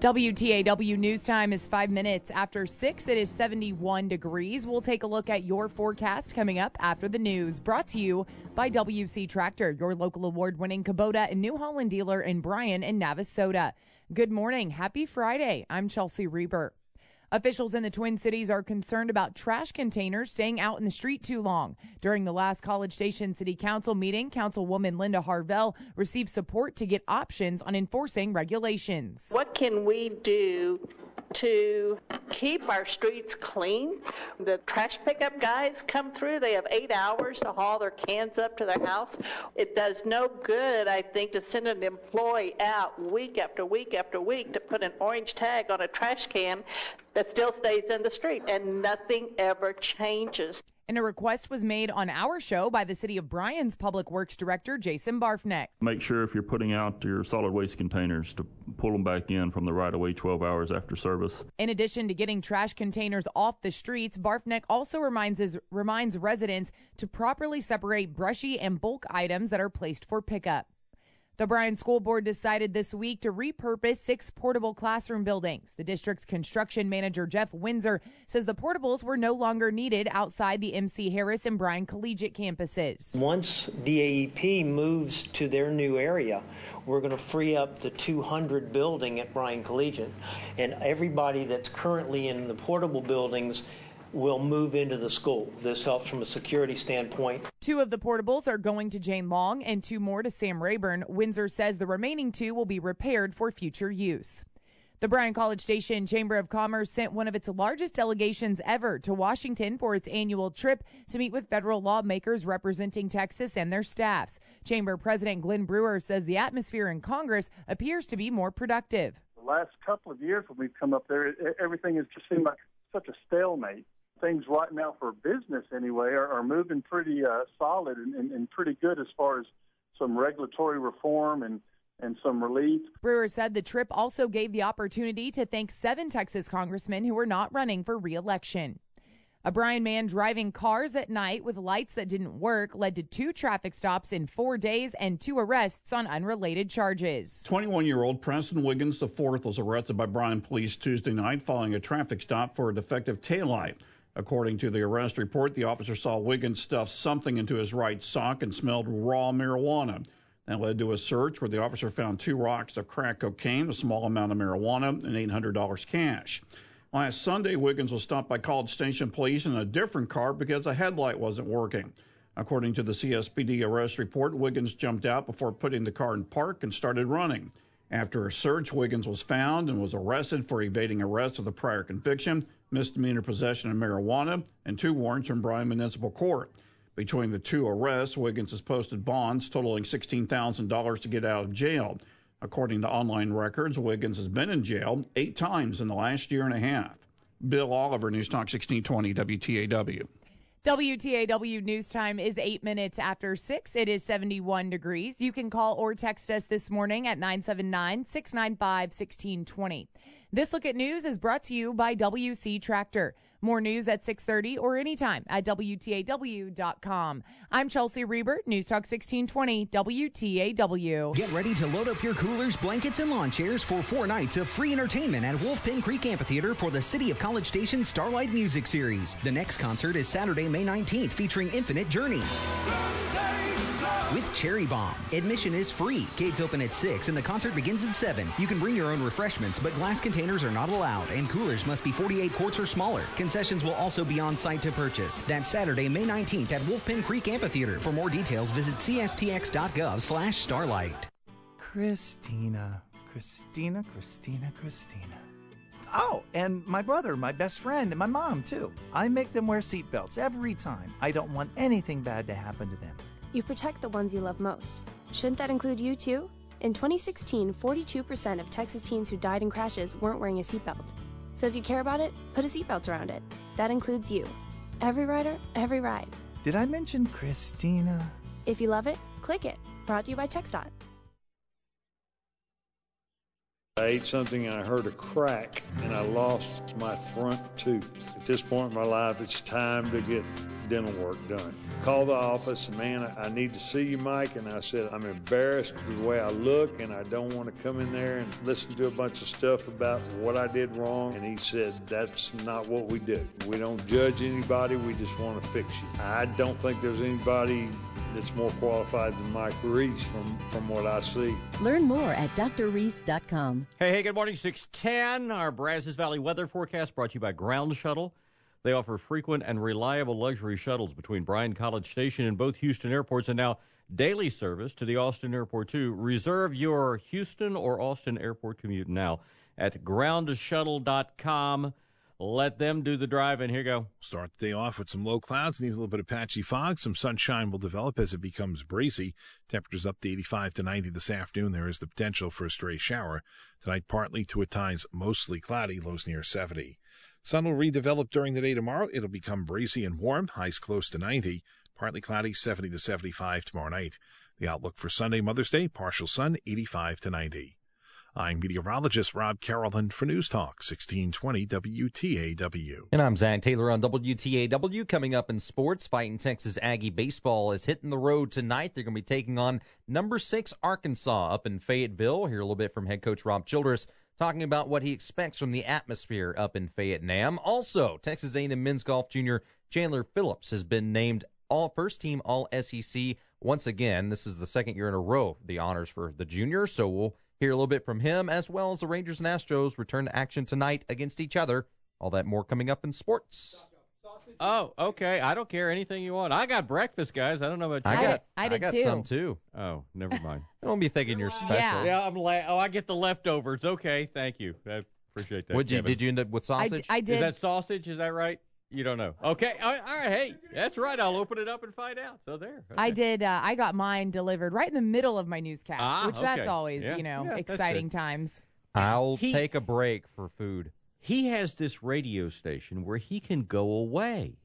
WTAW News Time is five minutes after six. It is 71 degrees. We'll take a look at your forecast coming up after the news. Brought to you by WC Tractor, your local award winning Kubota and New Holland dealer in Bryan and Navasota. Good morning. Happy Friday. I'm Chelsea Reber. Officials in the Twin Cities are concerned about trash containers staying out in the street too long. During the last College Station City Council meeting, Councilwoman Linda Harvell received support to get options on enforcing regulations. What can we do to keep our streets clean. The trash pickup guys come through. They have eight hours to haul their cans up to their house. It does no good, I think, to send an employee out week after week after week to put an orange tag on a trash can that still stays in the street and nothing ever changes. And a request was made on our show by the City of Bryan's Public Works Director, Jason Barfknecht. Make sure if you're putting out your solid waste containers to pull them back in from the right of way 12 hours after service. In addition to getting trash containers off the streets, Barfknecht also reminds, his, reminds residents to properly separate brushy and bulk items that are placed for pickup. The Bryan School Board decided this week to repurpose six portable classroom buildings. The district's construction manager, Jeff Windsor, says the portables were no longer needed outside the MC Harris and Bryan collegiate campuses. Once DAEP moves to their new area, we're going to free up the 200 building at Bryan Collegiate. And everybody that's currently in the portable buildings will move into the school. This helps from a security standpoint. Two of the portables are going to Jane Long and two more to Sam Rayburn. Windsor says the remaining two will be repaired for future use. The Bryan College Station Chamber of Commerce sent one of its largest delegations ever to Washington for its annual trip to meet with federal lawmakers representing Texas and their staffs. Chamber President Glenn Brewer says the atmosphere in Congress appears to be more productive. The last couple of years when we've come up there, everything has just seemed like such a stalemate things right now for business anyway are, are moving pretty uh, solid and, and, and pretty good as far as some regulatory reform and and some relief. Brewer said the trip also gave the opportunity to thank seven Texas congressmen who were not running for reelection. A Bryan man driving cars at night with lights that didn't work led to two traffic stops in four days and two arrests on unrelated charges. 21 year old Preston Wiggins IV was arrested by Bryan police Tuesday night following a traffic stop for a defective taillight. According to the arrest report, the officer saw Wiggins stuff something into his right sock and smelled raw marijuana. That led to a search where the officer found two rocks of crack cocaine, a small amount of marijuana, and $800 cash. Last Sunday, Wiggins was stopped by College Station police in a different car because a headlight wasn't working. According to the CSPD arrest report, Wiggins jumped out before putting the car in park and started running. After a search, Wiggins was found and was arrested for evading arrest with a prior conviction misdemeanor possession of marijuana, and two warrants from Bryan Municipal Court. Between the two arrests, Wiggins has posted bonds totaling $16,000 to get out of jail. According to online records, Wiggins has been in jail eight times in the last year and a half. Bill Oliver, News Talk 1620 WTAW. WTAW News Time is eight minutes after six. It is 71 degrees. You can call or text us this morning at 979 695 1620. This look at news is brought to you by WC Tractor. More news at 6:30 or anytime at WTAW.com. I'm Chelsea Reber, News Talk 1620 WTAW. Get ready to load up your coolers, blankets, and lawn chairs for four nights of free entertainment at Wolf-Pen Creek Amphitheater for the City of College Station Starlight Music Series. The next concert is Saturday, May 19th, featuring Infinite Journey. With Cherry Bomb. Admission is free. Gates open at 6 and the concert begins at 7. You can bring your own refreshments, but glass containers are not allowed and coolers must be 48 quarts or smaller. Concessions will also be on site to purchase. That's Saturday, May 19th at Wolf-Pen Creek Amphitheater. For more details, visit cstx.gov slash starlight. Christina, Christina, Christina, Christina. Oh, and my brother, my best friend, and my mom, too. I make them wear seatbelts every time. I don't want anything bad to happen to them. You protect the ones you love most. Shouldn't that include you, too? In 2016, 42% of Texas teens who died in crashes weren't wearing a seatbelt. So if you care about it, put a seatbelt around it. That includes you. Every rider, every ride. Did I mention Christina? If you love it, click it. Brought to you by TxDOT. I ate something and I heard a crack and I lost my front tooth. At this point in my life, it's time to get dental work done. Called the office, man, I need to see you, Mike. And I said, I'm embarrassed with the way I look and I don't want to come in there and listen to a bunch of stuff about what I did wrong. And he said, That's not what we do. We don't judge anybody, we just want to fix you. I don't think there's anybody that's more qualified than Mike Reese from, from what I see. Learn more at drreese.com. Hey, hey, good morning. 610. Our Brazos Valley weather forecast brought to you by Ground Shuttle. They offer frequent and reliable luxury shuttles between Bryan College Station and both Houston airports and now daily service to the Austin airport too. Reserve your Houston or Austin airport commute now at groundshuttle.com. Let them do the driving. Here go. Start the day off with some low clouds, needs a little bit of patchy fog. Some sunshine will develop as it becomes breezy. Temperatures up to 85 to 90 this afternoon. There is the potential for a stray shower. Tonight, partly to at times mostly cloudy, lows near 70. Sun will redevelop during the day tomorrow. It'll become breezy and warm, highs close to 90. Partly cloudy, 70 to 75 tomorrow night. The outlook for Sunday, Mother's Day, partial sun, 85 to 90. I'm meteorologist Rob Carolan for News Talk 1620 WTAW. And I'm Zach Taylor on WTAW. Coming up in sports, fighting Texas Aggie baseball is hitting the road tonight. They're going to be taking on number six Arkansas up in Fayetteville. Hear a little bit from head coach Rob Childress talking about what he expects from the atmosphere up in Fayette Nam. Also, Texas A&M men's golf junior Chandler Phillips has been named all first team All SEC once again. This is the second year in a row the honors for the junior. So we'll Hear a little bit from him, as well as the Rangers and Astros return to action tonight against each other. All that more coming up in sports. Oh, okay. I don't care anything you want. I got breakfast, guys. I don't know about you. I got, I did got too. some too. Oh, never mind. Don't be thinking you're special. Yeah. yeah, I'm. La- oh, I get the leftovers. Okay, thank you. I appreciate that. Would you? Did you end up with sausage? I, did. Is that sausage? Is that right? You don't know. Okay. All right. all right. Hey, that's right. I'll open it up and find out. So there. I did. Uh, I got mine delivered right in the middle of my newscast, Ah, which that's always, Yeah. you know, Yeah, exciting times. I'll He- take a break for food. He has this radio station where he can go away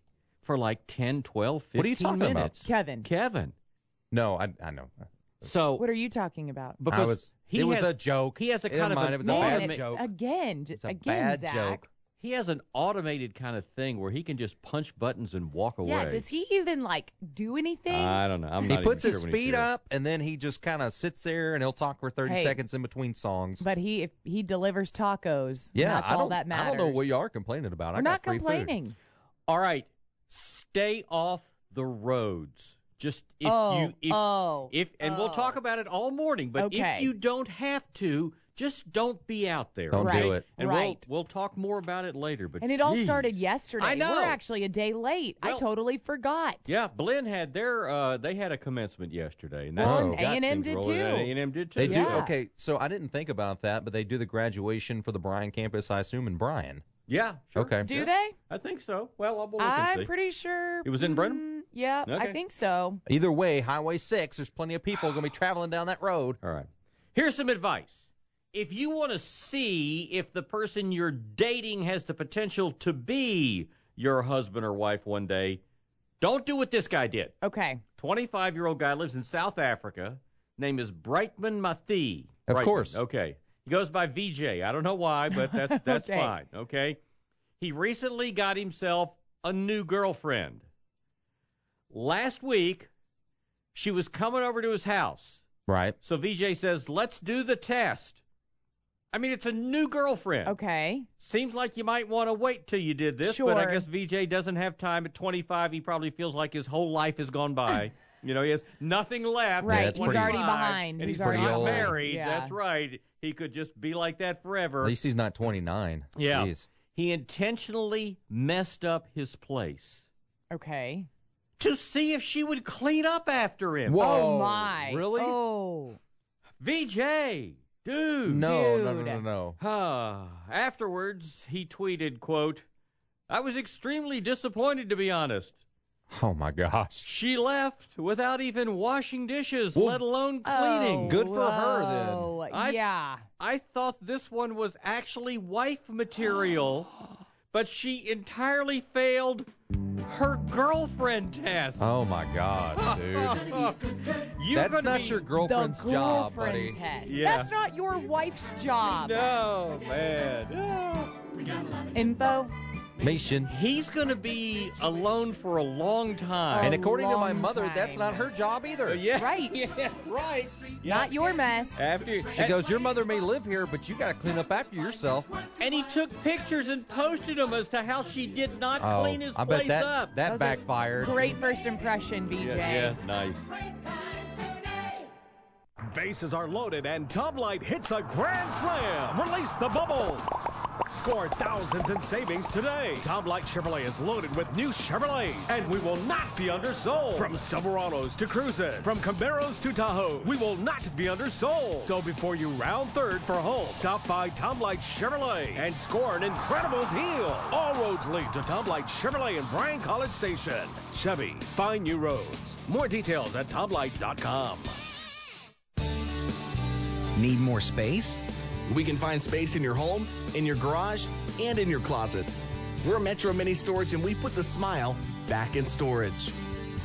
for like 10, 12, 15 What are you talking about? minutes. Kevin, Kevin. No, I I know. So what are you talking about? because I was. he it was has, a joke. He has a kind of mine, a, it was a Man, bad joke. again, j- It's a again, bad Zach. joke. He has an automated kind of thing where he can just punch buttons and walk away. Yeah, does he even like do anything? I don't know. I'm He puts even his sure when feet up and then he just kind of sits there and he'll talk for 30 Hey. seconds in between songs. but he if he delivers tacos. yeah, that's I all don't, that matters. I don't know what you are complaining about. We're I not got free food. complaining. All right, stay off the roads. Just if oh, you if, oh, if and we'll oh. talk about it all morning. But Okay. if you don't have to, just don't be out there. Don't do it. And Right. we'll we'll talk more about it later. But And it all started yesterday. I know. We're actually a day late. I totally forgot. Yeah, Blinn had their uh, they had a commencement yesterday, and that Well, A&M did too. A and M did too. They do. Yeah. Okay, so I didn't think about that, but they do the graduation for the Bryan campus, I assume, in Bryan. Yeah. Sure. Okay. Do Yeah. they? I think so. Well, I'll look I'm see. pretty sure. It was in Brenham? mm, yeah, I think so. Either way, Highway 6, there's plenty of people going to be traveling down that road. All right. Here's some advice. If you want to see if the person you're dating has the potential to be your husband or wife one day, don't do what this guy did. Okay. 25 year old guy lives in South Africa. Name is Brightman Mathie. Of Brightman, course. Okay. He goes by VJ. I don't know why, but that's, that's Okay. fine. Okay. He recently got himself a new girlfriend. Last week, she was coming over to his house. Right. So VJ says, let's do the test. I mean, it's a new girlfriend. Okay. Seems like you might want to wait till you did this, but I guess VJ doesn't have time. At 25, he probably feels like his whole life has gone by. you know, he has nothing left. Right, at he's already 25, behind. And He's he's, already not old. married. Yeah. That's right. He could just be like that forever. At least he's not 29. yeah. Jeez. He intentionally messed up his place Okay. to see if she would clean up after him. Whoa. oh my. Really? Oh. VJ, dude. No, no, no, no, no. Ah, Afterwards, he tweeted, quote, I was extremely disappointed to be honest. Oh, my gosh. She left without even washing dishes, Well, let alone Oh, cleaning. Good for her, then. whoa. I- yeah. I thought this one was actually wife material, but she entirely failed her girlfriend test. Oh my God, dude. You're That's gonna not your girlfriend's the job, girlfriend buddy. test. Yeah. That's not your wife's job. No, man. Info. Mission. He's going to be alone for a long time. And according to my long mother, that's not her job either. Uh, yeah, Right. yeah, right. Not your mess. After She goes, Your mother may live here, but you got to clean up after yourself. and he took pictures and posted them as to how she did not Oh, clean his I place bet that, up. that was a backfired. Great first impression, VJ. yeah, yeah, nice. Bases are loaded and Tom Light hits a grand slam. Release the bubbles. Score thousands in savings today. Tom Light Chevrolet is loaded with new Chevrolets, and we will not be undersold. From Silverados to Cruzes, from Camaros to Tahoe, we will not be undersold. So before you round third for home, stop by Tom Light Chevrolet and score an incredible deal. All roads lead to Tom Light Chevrolet in Bryan College Station. Chevy, find new roads. More details at tomlight.com. Need more space? We can find space in your home, in your garage, and in your closets. We're Metro Mini Storage and we put the smile back in storage.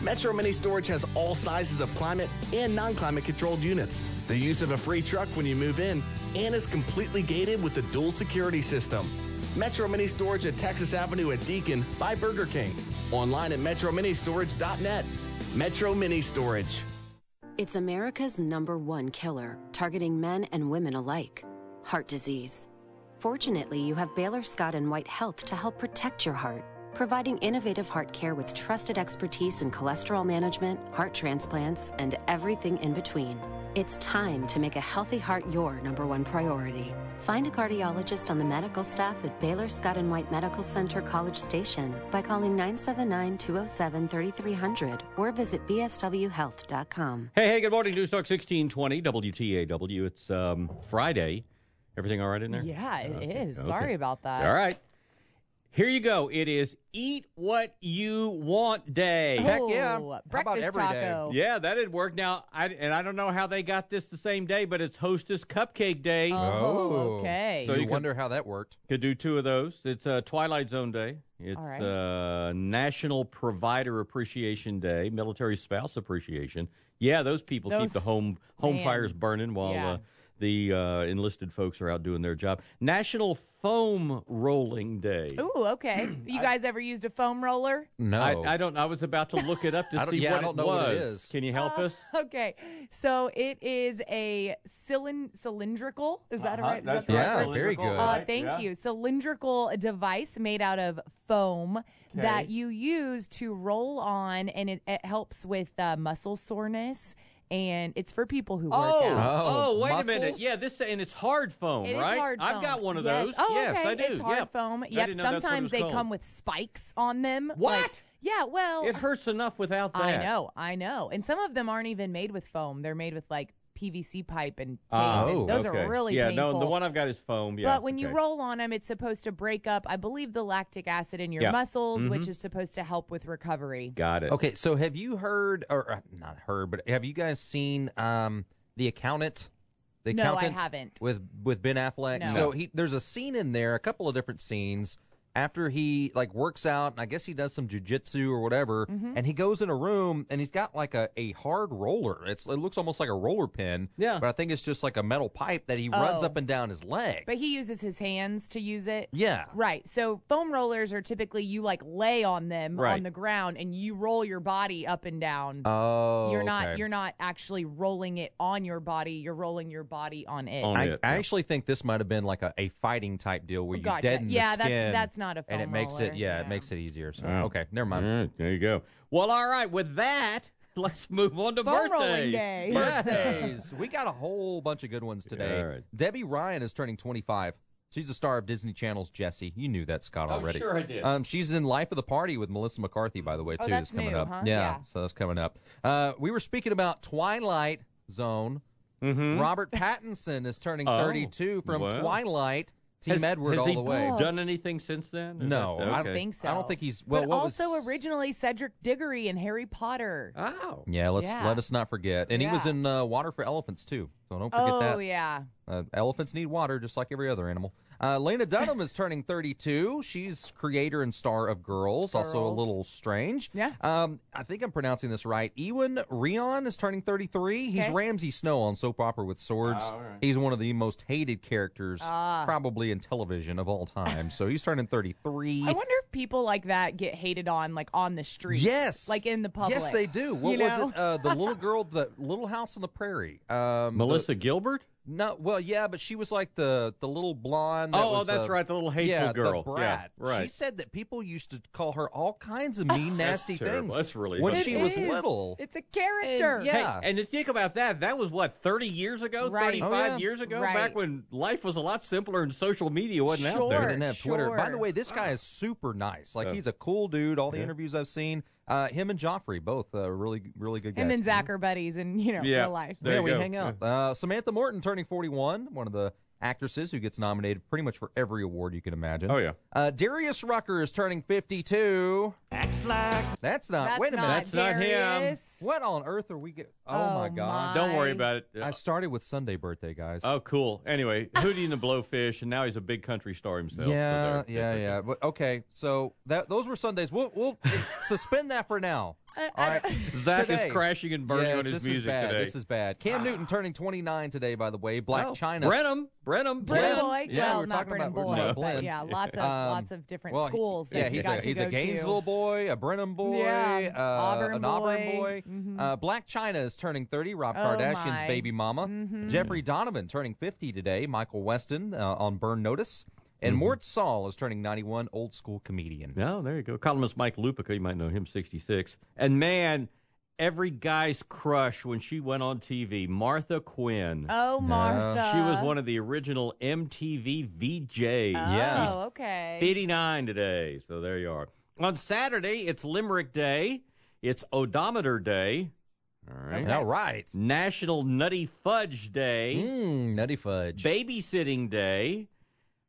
Metro Mini Storage has all sizes of climate and non climate controlled units, the use of a free truck when you move in, and is completely gated with a dual security system. Metro Mini Storage at Texas Avenue at Deacon by Burger King. Online at metroministorage.net. Metro Mini Storage. It's America's number one killer, targeting men and women alike heart disease. Fortunately, you have Baylor Scott and White Health to help protect your heart, providing innovative heart care with trusted expertise in cholesterol management, heart transplants, and everything in between. It's time to make a healthy heart your number one priority. Find a cardiologist on the medical staff at Baylor Scott and White Medical Center College Station by calling 979 207 3300 or visit bswhealth.com. Hey, hey, good morning. News Talk 1620, WTAW. It's um, Friday. Everything all right in there? Yeah, it is. Okay, Sorry okay. about that. All right. Here you go. It is Eat What You Want Day. Heck yeah. Oh, How about breakfast every day? taco. Yeah, that'd work. Now, I, and I don't know how they got this the same day, but it's Hostess Cupcake Day. Oh, okay. So So you, you could- wonder how that worked. Could do two of those. It's uh, Twilight Zone Day. It's All right. uh, National Provider Appreciation Day, Military Spouse Appreciation. Yeah, those people keep the home home man. fires burning while Yeah. uh, the uh, enlisted folks are out doing their job. National Foam Rolling Day. Ooh, okay. You guys ever used a foam roller? No. I, I don't. I was about to look it up to I don't- see yeah, I what don't it know was. what it is. Can you help us? Okay, so it is a cylin- cylindrical. Is that Uh-huh, right? Is that's that the right. Yeah, very good. Uh, Right, thank yeah. you. Cylindrical device made out of foam that you use to roll on, and it, it helps with uh, muscle soreness. And it's for people who work Oh, out. oh, oh wait a minute. Yeah, this and it's hard foam, It is right? hard foam. I've got one of Yes. those. Oh, yes, okay. I do. It's hard Yep. foam. I Yep. didn't know that's what it Sometimes they called. come with spikes on them. What? Like- yeah. Well, It hurts enough without that. I know, I know. And some of them aren't even made with foam. They're made with like PVC pipe and tape. Ah, and those okay. are really yeah, painful. no, the one I've got is foam. Yeah, but when you roll on them, it's supposed to break up, I believe, the lactic acid in your Yeah. muscles, which Mhm. is supposed to help with recovery. got it. Okay, so have you heard, or uh, not heard, but have you guys seen um, the accountant? The No, I accountant haven't. with with Ben Affleck. No. So he there's a scene in there, a couple of different scenes after he like works out, and I guess he does some jujitsu or whatever, Mm-hmm. and he goes in a room and he's got like a, a hard roller. It's it looks almost like a roller pin. Yeah. but I think it's just like a metal pipe that he runs Oh. up and down his leg. But he uses his hands to use it. yeah. Right. So foam rollers are typically you like lay on them Right. on the ground and you roll your body up and down. Oh, you're not okay. you're not actually rolling it on your body, you're rolling your body on it. On I, it, I yeah. actually think this might have been like a, a fighting type deal where you Gotcha. deaden Yeah, the that's- that's not a and it foam makes roller, it yeah, yeah. it makes it easier. So Oh. okay, never mind. All right, there you go. Well, all right. With that, let's move on to Foam rolling birthdays. day. Birthdays. we got a whole bunch of good ones today. All right. Debby Ryan is turning 25. She's a star of Disney Channel's Jessie. You knew that, Scott, Oh, already. sure I did. Um, she's in Life of the Party with Melissa McCarthy, by the way, Oh, too. that's coming new, up. huh? Yeah, Yeah. so that's coming up. Uh, we were speaking about Twilight Zone. Mhm. Robert Pattinson is turning Oh, 32 from well. Twilight. Team Has- Edward has all he the way. Done anything since then? Is No, that- I I don't think so. I don't think he's well. but what also was, originally Cedric Diggory in Harry Potter. Oh. Yeah, let's Yeah. let us not forget. And he was in uh, Water for Elephants too. So don't forget oh that. Oh yeah. Uh, elephants need water just like every other animal. Uh, Lena Dunham is turning 32. She's creator and star of Girls, also a little strange. Yeah. Um, I think I'm pronouncing this right. Iwan Rheon is turning 33. He's Okay. Ramsay Snow on Soap Opera with Swords. Oh, all right. He's one of the most hated characters Ah. probably in television of all time. so he's turning 33. I wonder if people like that get hated on like on the street. Yes. Like in the public. Yes, they do. What You was know? it? Uh, the little girl, the Little House on the Prairie. Um, Melissa the- Gilbert? No, well, yeah, but she was like the the little blonde. that Oh, oh, was, that's uh, right, the little hateful yeah, girl. The Yeah, brat. She said that people used to call her all kinds of mean, nasty terrible. things. That's really when funny. she It was is. little. It's a character. And, yeah. Hey, and to think about that, that was what, 30 years ago? Right. 35 Oh, yeah. years ago? Right. Back when life was a lot simpler and social media wasn't out They there. didn't have Twitter. By the way, this guy is super nice. Like Uh, he's a cool dude. All the yeah. interviews I've seen, uh, him and Joffrey both uh, really, really good guys. Him and Zach are buddies in you know Yeah. real life. There yeah, you we go. hang out. Uh, Samantha Morton turning 41, one of the actresses who gets nominated pretty much for every award you can imagine. Oh, yeah. Uh, Darius Rucker is turning 52. Acts like That's not. That's wait a minute. not That's not him. Darius. What on earth are we get? Oh, Oh, my gosh. Don't worry about it. I started with Sunday birthday, guys. Oh, cool. Anyway, Hootie and the Blowfish, and now he's a big country star himself. so yeah, there- yeah, yeah. But okay, so that those were Sundays. We'll, we'll suspend that for now. All right. Zach Today- is crashing and burning yes, on his this music is bad. today. This is bad. Cam Newton turning 29 today, by the way. Blac Oh, Chyna. Brenham, Brenham, Brenham Brenham. Boy. Yeah, well, we're not talking Brenham about- Boy, talking about but yeah, lots of Um, lots of different well, schools that yeah, he he's got a, to he's go a Gainesville to. boy, a Brenham boy, Yeah, uh, Auburn an Auburn boy. boy. Mhm. Uh, Blac Chyna is turning 30. Rob Oh, Kardashian's my. baby mama. Mhm. Jeffrey Donovan turning 50 today. Michael Weston uh, on Burn Notice. And mm-hmm. Mort Sahl is turning 91. Old school comedian. No, there you go. Columnist Mike Lupica, you might know him, 66. And man, every guy's crush when she went on TV, Martha Quinn. Oh, Martha. She was one of the original MTV VJs. Oh, yeah. Oh, okay. 89 today. So there you are. On Saturday, it's Limerick Day. It's Odometer Day. All right. All right. National Nutty Fudge Day. Mmm, nutty fudge. Babysitting Day.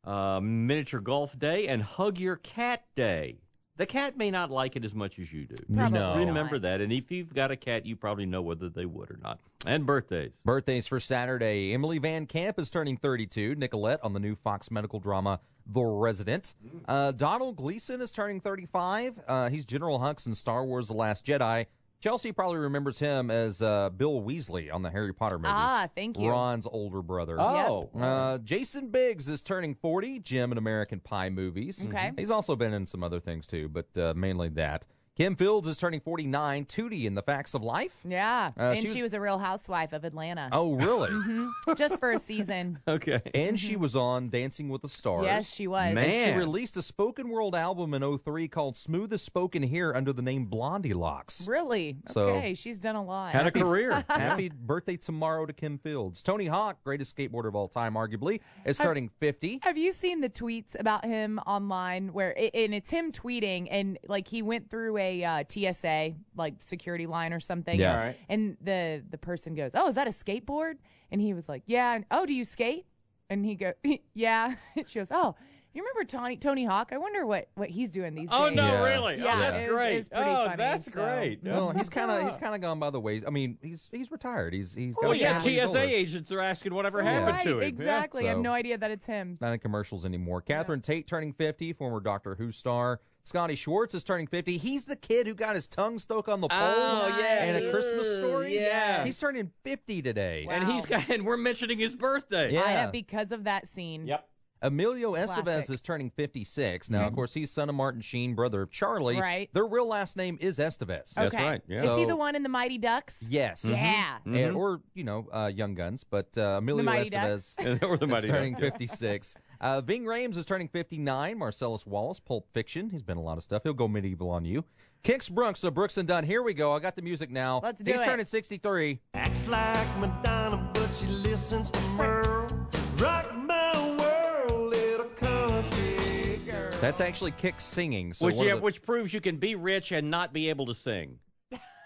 Uh, miniature Golf Day. And Hug Your Cat Day. The cat may not like it as much as you do. Probably Just not. Remember that. And if you've got a cat, you probably know whether they would or not. And birthdays. Birthdays for Saturday. Emily Van Camp is turning 32. Nicolette on the new Fox medical drama The Resident. Uh, Domhnall Gleeson is turning 35. Uh, he's General Hux in Star Wars The Last Jedi. Chelsea probably remembers him as uh, Bill Weasley on the Harry Potter movies. Ah, thank you. Ron's older brother. Oh. Uh, Jason Biggs is turning 40. Jim in American Pie movies. Okay. He's also been in some other things too, but uh, mainly that. Kim Fields is turning 49. Tootie in The Facts of Life. Yeah, Uh, and she she was- was, a real housewife of Atlanta. Oh, really? Mhm. Just for a season. Okay. And she was on Dancing with the Stars. Yes, she was. And she released a spoken word album in 03 called Smooth Smoothest Spoken Here under the name Blondie Locks. Really? So- Okay, she's done a lot. Had a career. Happy birthday tomorrow to Kim Fields. Tony Hawk, greatest skateboarder of all time, arguably, is turning 50. Have you seen the tweets about him online where it, and it's him tweeting and like he went through a uh, TSA like security line or something Yeah. and, All right. and the the person goes, "Oh, is that a skateboard?" and he was like, "Yeah." And, "Oh, do you skate?" and he goes, "Yeah." she goes, "Oh, you remember Tony Tony Hawk? I wonder what what he's doing these days. Oh, days." no, Yeah. really? Yeah, oh, that's it was- great. it was pretty oh, funny, that's so- great. Well, he's kind of he's kind of gone by the ways. I mean, he's he's retired. He's he's Well, yeah, TSA agents are asking whatever Yeah. happened Right, to him. Yeah. exactly. I have no idea that it's him. Not in commercials anymore. Catherine Tate turning 50, former Doctor Who star. Scotty Schwartz is turning 50. He's the kid who got his tongue stuck on the pole Oh, yeah. in a Christmas story. yeah. He's turning 50 today. Wow. And he's got, and we're mentioning his birthday. Yeah. I am because of that scene. Yep. Emilio Estevez Classic. is turning 56. Now, of course, he's son of Martin Sheen, brother of Charlie. Right. Their real last name is Estevez. That's okay. right, yeah. Is he the one in the Mighty Ducks? Yes. Yeah. And- or, you know, uh, Young Guns, but uh, Emilio Mighty Estevez And they were the is Mighty turning Ducks, yeah. 56. Uh, Ving Rhames is turning 59. Marcellus Wallace, Pulp Fiction. He's been a lot of stuff. He'll go medieval on you. Kix Brooks, so Brooks and Dunn. Here we go. I got the music now. Let's do He's it. turning 63. Acts like Madonna, but she listens to Merle. Rock my world, little country girl. That's actually Kix singing. So which, yeah, it? which proves you can be rich and not be able to sing.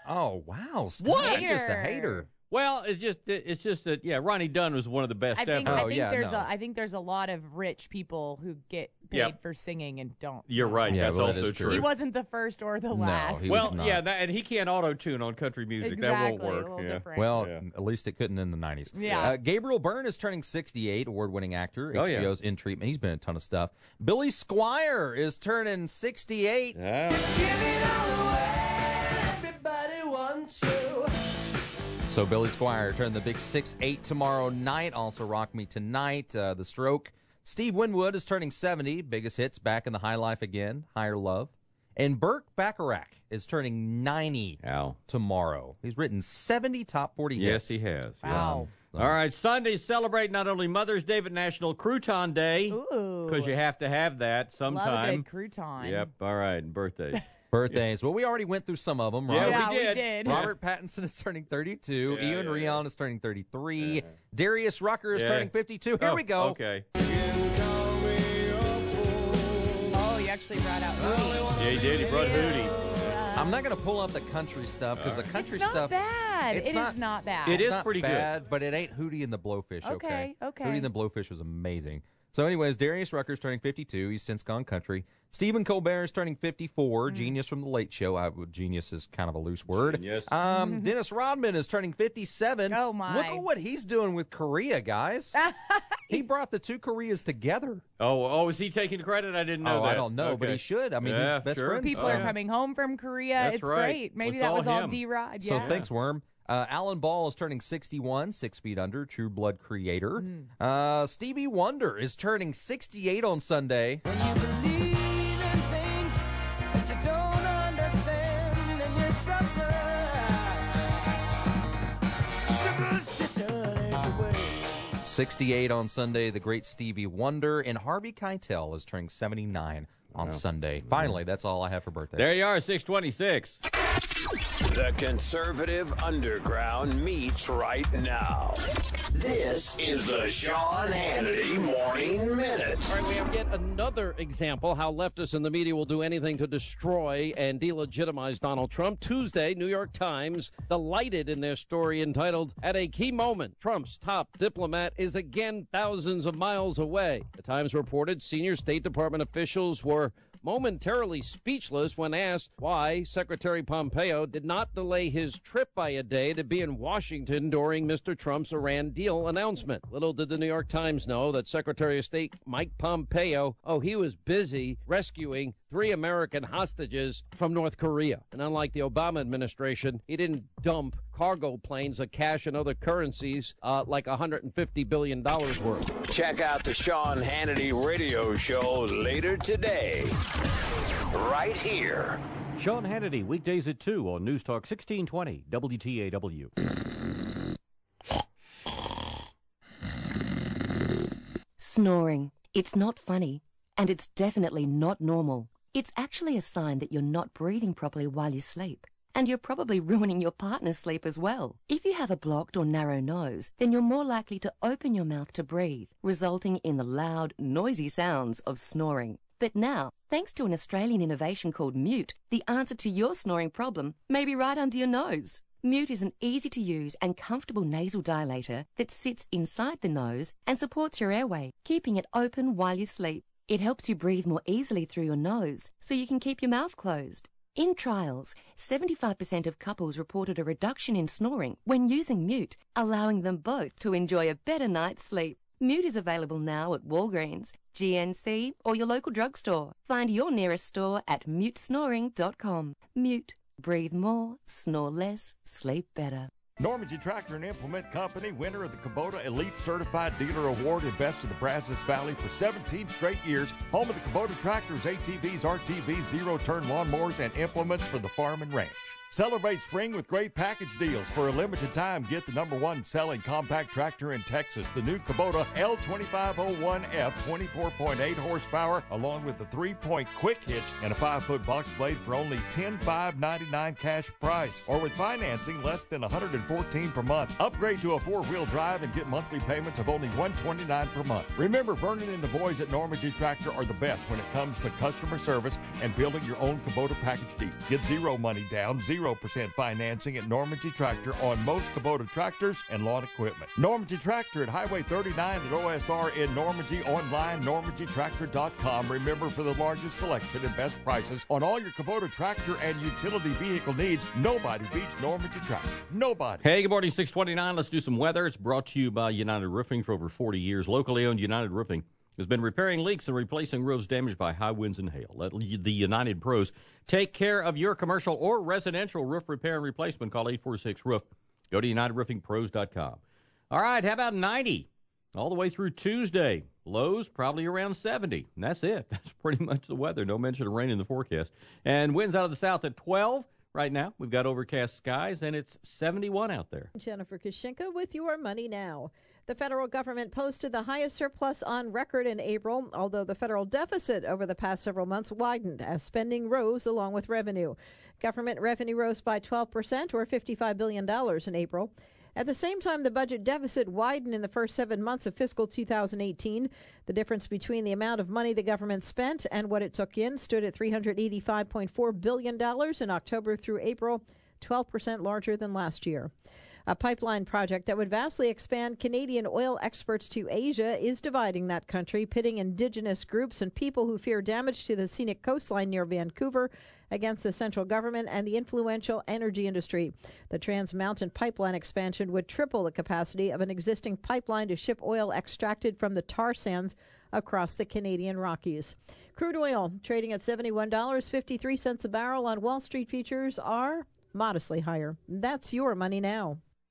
Oh, wow. Scott, What? you're just a Hater. Hater. Well, it's just it's just that yeah, Ronnie Dunn was one of the best I think, ever. I think there's a I think there's a lot of rich people who get paid Yep. for singing and don't. You're right. Yeah, That's well, also is true. He wasn't the first or the last. well, yeah, that, and he can't auto tune on country music. That won't Exactly, a work. little yeah. different. Well, Yeah. at least it couldn't in the 90s. Yeah. Uh, Gabriel Byrne is turning 68, award winning actor. Oh, yeah. HBO's In Treatment. He's been in a ton of stuff. Billy Squier is turning 68. So Billy Squier turning the big 6 8 tomorrow night. Also, Rock Me Tonight, uh, The Stroke. Steve Winwood is turning 70. Biggest hits back in the high life again. Higher Love. And Burt Bacharach is turning 90 tomorrow. He's written 70 top 40 Yes, hits. he has. Wow. All right, Sunday celebrate not only Mother's Day but National Crouton Day because you have to have that sometime. Love a sometime. good crouton. Yep. All right, and birthdays. Birthdays. Well, we already went through some of them. Yeah, we Yeah, we did. did. Robert Pattinson is turning 32. Yeah, Ian yeah, Rheon is turning 33. Darius Rucker is Yeah. turning 52. Here Oh, we go. Okay. Oh, you actually brought out Hootie. Yeah, he did. He brought Hootie. I'm not going to pull up the country stuff because the uh-huh. country It's not stuff. bad. It's It is not bad. It It's is not pretty good. bad, but it ain't Hootie and the Blowfish. Okay. Okay, okay. Hootie and the Blowfish was amazing. So, anyways, Darius Rucker's turning 52. He's since gone country. Stephen Colbert is turning 54. Mm. Genius from the Late Show. I, genius is kind of a loose word. Genius. Um, Dennis Rodman is turning 57. Oh, my. Look at what he's doing with Korea, guys. he brought the two Koreas together. Oh, oh, is he taking credit? I didn't know oh, that. I don't know, but he should. I mean, Yeah, he's best sure. friends. People Oh, are yeah. coming home from Korea. That's it's right. great. Maybe It's that all was all. D Rod. Yeah. So Yeah. thanks, Worm. Uh, Alan Ball is turning 61, six feet under, True Blood creator. Mm. Uh, Stevie Wonder is turning 68 on Sunday. Sixty-eight on Sunday. The great Stevie Wonder and Harvey Keitel is turning seventy-nine on Sunday. Finally, that's all I have for birthdays. There you are, 626. The conservative underground meets right now. This is the Sean Hannity Morning Minute. All right, we have yet another example how leftists and the media will do anything to destroy and delegitimize Donald Trump. Tuesday, New York Times delighted in their story entitled At a Key Moment, Trump's top diplomat is again thousands of miles away. The Times reported senior State Department officials were momentarily speechless when asked why Secretary Pompeo did not delay his trip by a day to be in Washington during Mr. Trump's Iran deal announcement. Little did the New York Times know that Secretary of State Mike Pompeo, oh, he was busy rescuing three American hostages from North Korea. And unlike the Obama administration, he didn't dump cargo planes of cash and other currencies uh, like $150 billion worth. Check out the Sean Hannity radio show later today. Right here. Sean Hannity, weekdays at 2 on News Talk 1620 WTAW. Snoring. It's not funny, and it's definitely not normal. It's actually a sign that you're not breathing properly while you sleep. And you're probably ruining your partner's sleep as well. If you have a blocked or narrow nose, then you're more likely to open your mouth to breathe, resulting in the loud, noisy sounds of snoring. But now, thanks to an Australian innovation called Mute, the answer to your snoring problem may be right under your nose. Mute is an easy to use and comfortable nasal dilator that sits inside the nose and supports your airway, keeping it open while you sleep. It helps you breathe more easily through your nose so you can keep your mouth closed. In trials, 75% of couples reported a reduction in snoring when using Mute, allowing them both to enjoy a better night's sleep. Mute is available now at Walgreens, GNC, or your local drugstore. Find your nearest store at mutesnoring.com. Mute. Breathe more, snore less, sleep better. Normangee Tractor and Implement Company, winner of the Kubota Elite Certified Dealer Award and Best of the Brazos Valley for 17 straight years. Home of the Kubota tractors, ATVs, RTVs, zero turn lawnmowers, and implements for the farm and ranch. Celebrate spring with great package deals. For a limited time, get the number one selling compact tractor in Texas, the new Kubota L2501F, 24.8 horsepower, along with the three-point quick hitch and a five-foot box blade for only 10,599 cash price, or with financing less than 114 per month. Upgrade to a four-wheel drive and get monthly payments of only 129 per month. Remember, Vernon and the boys at Normangee Tractor are the best when it comes to customer service and building your own Kubota package deal. Get zero money down, zero 0% financing at Normangee Tractor on most Kubota tractors and lawn equipment. Normangee Tractor at Highway 39 at OSR in Normangee, online, normangeetractor.com. Remember, for the largest selection and best prices on all your Kubota tractor and utility vehicle needs, nobody beats Normangee Tractor. Nobody. Hey, good morning, 629. Let's do some weather. It's brought to you by United Roofing for over 40 years. Locally owned United Roofing has been repairing leaks and replacing roofs damaged by high winds and hail. Let the United Pros take care of your commercial or residential roof repair and replacement. Call 846 Roof. Go to UnitedRoofingPros.com. All right, how about 90? All the way through Tuesday. Lows probably around 70. And that's it. That's pretty much the weather. No mention of rain in the forecast. And winds out of the south at 12. Right now, we've got overcast skies and it's 71 out there. Jennifer Kushinka with your money now. The federal government posted the highest surplus on record in April, although the federal deficit over the past several months widened as spending rose along with revenue. Government revenue rose by 12%, or $55 billion in April. At the same time, the budget deficit widened in the first seven months of fiscal 2018. The difference between the amount of money the government spent and what it took in stood at $385.4 billion in October through April, 12% larger than last year. A pipeline project that would vastly expand Canadian oil exports to Asia is dividing that country, pitting indigenous groups and people who fear damage to the scenic coastline near Vancouver against the central government and the influential energy industry. The Trans Mountain pipeline expansion would triple the capacity of an existing pipeline to ship oil extracted from the tar sands across the Canadian Rockies. Crude oil trading at $71.53 a barrel on Wall Street futures are modestly higher. That's your money now.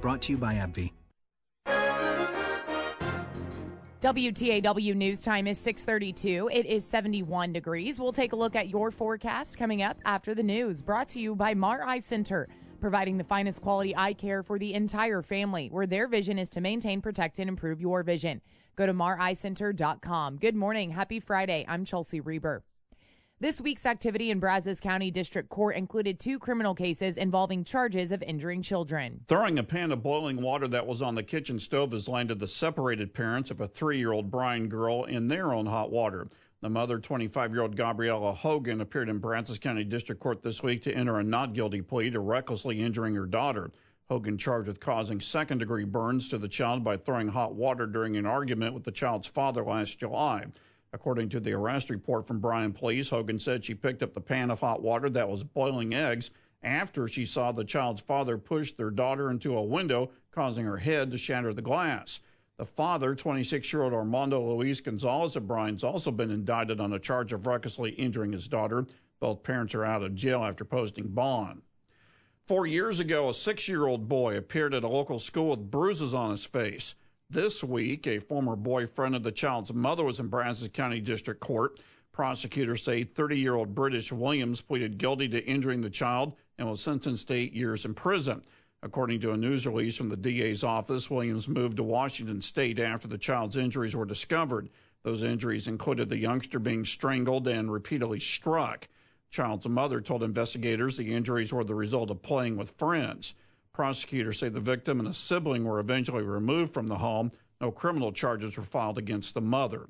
Brought to you by AbbVie. WTAW news time is 632. It is 71 degrees. We'll take a look at your forecast coming up after the news. Brought to you by Mar Eye Center, providing the finest quality eye care for the entire family, where their vision is to maintain, protect, and improve your vision. Go to mareyecenter.com. Good morning. Happy Friday. I'm Chelsea Reber. This week's activity in Brazos County District Court included two criminal cases involving charges of injuring children. Throwing a pan of boiling water that was on the kitchen stove has landed the separated parents of a three year old Bryan girl in their own hot water. The mother, 25 year old Gabriella Hogan, appeared in Brazos County District Court this week to enter a not guilty plea to recklessly injuring her daughter. Hogan charged with causing second degree burns to the child by throwing hot water during an argument with the child's father last July. According to the arrest report from Bryan Police, Hogan said she picked up the pan of hot water that was boiling eggs after she saw the child's father push their daughter into a window, causing her head to shatter the glass. The father, 26 year old Armando Luis Gonzalez of Bryan's, also been indicted on a charge of recklessly injuring his daughter. Both parents are out of jail after posting bond. Four years ago, a six year old boy appeared at a local school with bruises on his face. This week, a former boyfriend of the child's mother was in Brazos County District Court. Prosecutors say 30 year old British Williams pleaded guilty to injuring the child and was sentenced to eight years in prison. According to a news release from the DA's office, Williams moved to Washington state after the child's injuries were discovered. Those injuries included the youngster being strangled and repeatedly struck. Child's mother told investigators the injuries were the result of playing with friends. Prosecutors say the victim and a sibling were eventually removed from the home. No criminal charges were filed against the mother.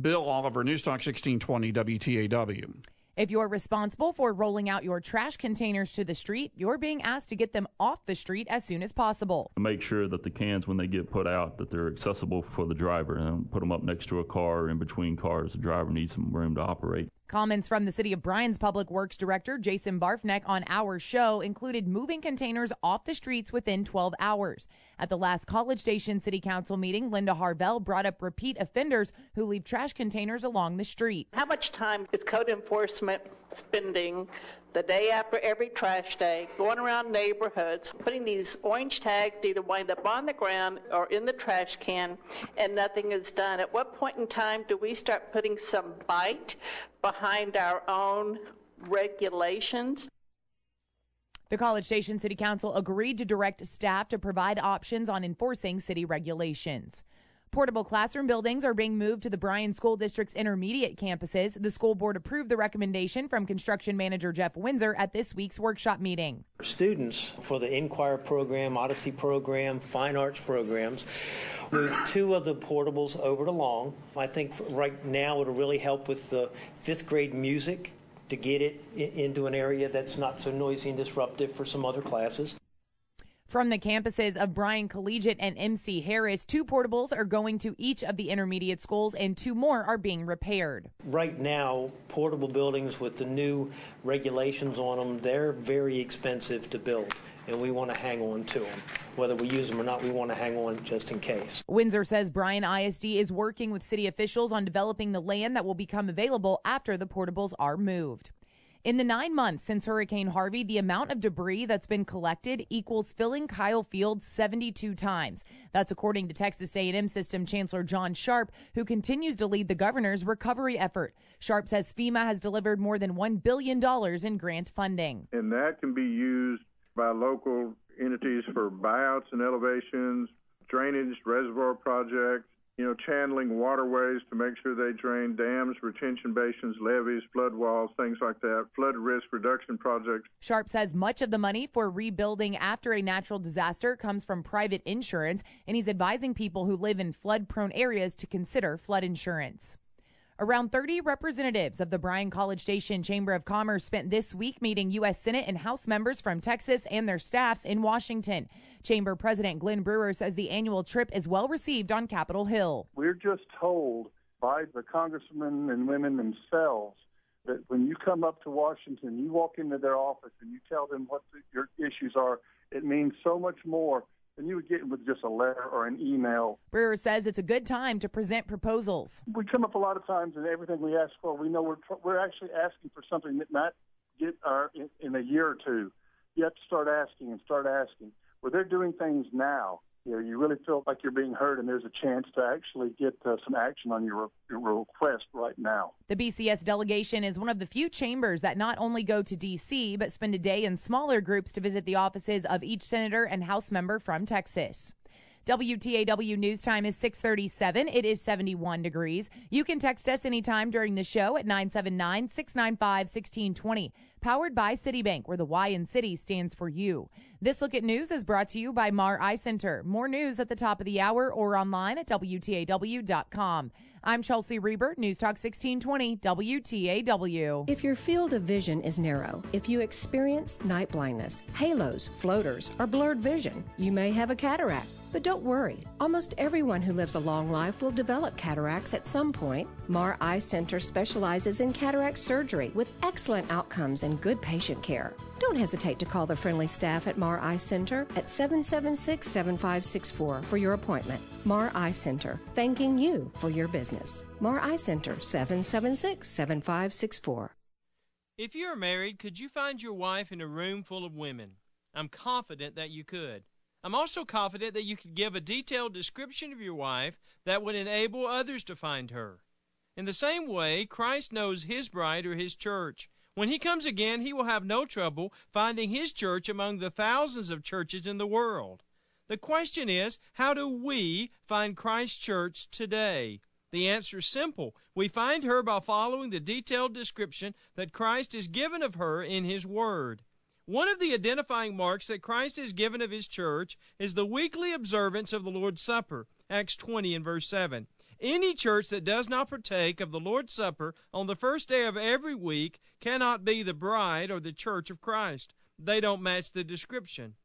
Bill Oliver, News Talk 1620 WTAW. If you're responsible for rolling out your trash containers to the street, you're being asked to get them off the street as soon as possible. Make sure that the cans, when they get put out, that they're accessible for the driver and put them up next to a car or in between cars. The driver needs some room to operate. Comments from the City of Bryan's Public Works Director, Jason Barfknecht, on our show included moving containers off the streets within 12 hours. At the last College Station City Council meeting, Linda Harvell brought up repeat offenders who leave trash containers along the street. How much time is code enforcement spending the day after every trash day, going around neighborhoods, putting these orange tags either wind up on the ground or in the trash can, and nothing is done. At what point in time do we start putting some bite behind our own regulations? The College Station City Council agreed to direct staff to provide options on enforcing city regulations. Portable classroom buildings are being moved to the Bryan School District's intermediate campuses. The school board approved the recommendation from construction manager Jeff Windsor at this week's workshop meeting. Students for the Inquire program, Odyssey program, Fine Arts programs moved two of the portables over to Long. I think right now it'll really help with the fifth grade music to get it into an area that's not so noisy and disruptive for some other classes. From the campuses of Bryan Collegiate and MC Harris, two portables are going to each of the intermediate schools and two more are being repaired. Right now, portable buildings with the new regulations on them, they're very expensive to build and we want to hang on to them. Whether we use them or not, we want to hang on just in case. Windsor says Bryan ISD is working with city officials on developing the land that will become available after the portables are moved. In the nine months since Hurricane Harvey, the amount of debris that's been collected equals filling Kyle Field 72 times. That's according to Texas A&M System Chancellor John Sharp, who continues to lead the governor's recovery effort. Sharp says FEMA has delivered more than $1 billion in grant funding. And that can be used by local entities for buyouts and elevations, drainage, reservoir projects, you know, channeling waterways to make sure they drain dams, retention basins, levees, flood walls, things like that, flood risk reduction projects. Sharp says much of the money for rebuilding after a natural disaster comes from private insurance, and he's advising people who live in flood prone areas to consider flood insurance. Around 30 representatives of the Bryan College Station Chamber of Commerce spent this week meeting U.S. Senate and House members from Texas and their staffs in Washington. Chamber President Glenn Brewer says the annual trip is well received on Capitol Hill. We're just told by the congressmen and women themselves that when you come up to Washington, you walk into their office and you tell them what the, your issues are, it means so much more than you would get with just a letter or an email. Brewer says it's a good time to present proposals. We come up a lot of times, and everything we ask for, we know we're we're actually asking for something that might get our in, in a year or two. You have to start asking and start asking. Well, they're doing things now you know, you really feel like you're being heard, and there's a chance to actually get uh, some action on your, your request right now. The BCS delegation is one of the few chambers that not only go to D.C., but spend a day in smaller groups to visit the offices of each senator and House member from Texas. WTAW News Time is 637. It is 71 degrees. You can text us anytime during the show at 979 695 1620. Powered by City Bank, where the Y in City stands for you. This look at news is brought to you by Mar Eye Center. More news at the top of the hour or online at WTAW.com. I'm Chelsea Reber, News Talk 1620, WTAW. If your field of vision is narrow, if you experience night blindness, halos, floaters, or blurred vision, you may have a cataract. But don't worry, almost everyone who lives a long life will develop cataracts at some point. Mar Eye Center specializes in cataract surgery with excellent outcomes and good patient care. Don't hesitate to call the friendly staff at Mar Eye Center at 776 7564 for your appointment. Mar Eye Center, thanking you for your business. Mar Eye Center, 776 7564. If you are married, could you find your wife in a room full of women? I'm confident that you could. I'm also confident that you could give a detailed description of your wife that would enable others to find her. In the same way, Christ knows his bride or his church. When he comes again, he will have no trouble finding his church among the thousands of churches in the world. The question is, how do we find Christ's church today? The answer is simple. We find her by following the detailed description that Christ has given of her in his word. One of the identifying marks that Christ has given of his church is the weekly observance of the Lord's Supper, Acts 20 and verse 7. Any church that does not partake of the Lord's Supper on the first day of every week cannot be the bride or the church of Christ. They don't match the description.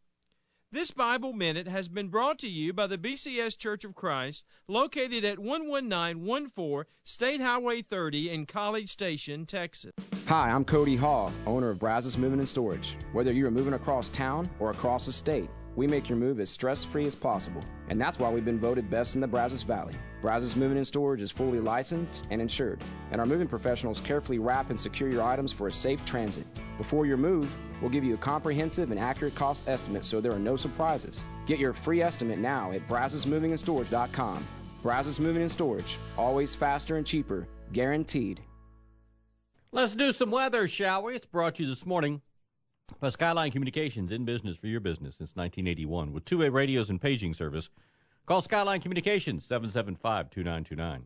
This Bible Minute has been brought to you by the BCS Church of Christ, located at 11914 State Highway 30 in College Station, Texas. Hi, I'm Cody Hall, owner of Brazos Moving and Storage. Whether you're moving across town or across the state, we make your move as stress free as possible. And that's why we've been voted best in the Brazos Valley. Brazos Moving and Storage is fully licensed and insured, and our moving professionals carefully wrap and secure your items for a safe transit. Before your move, we'll give you a comprehensive and accurate cost estimate so there are no surprises. Get your free estimate now at brazosmovingandStorage.com. Brazos Moving and Storage, always faster and cheaper, guaranteed. Let's do some weather, shall we? It's brought to you this morning by Skyline Communications, in business for your business since 1981 with two-way radios and paging service. Call Skyline Communications, 775-2929.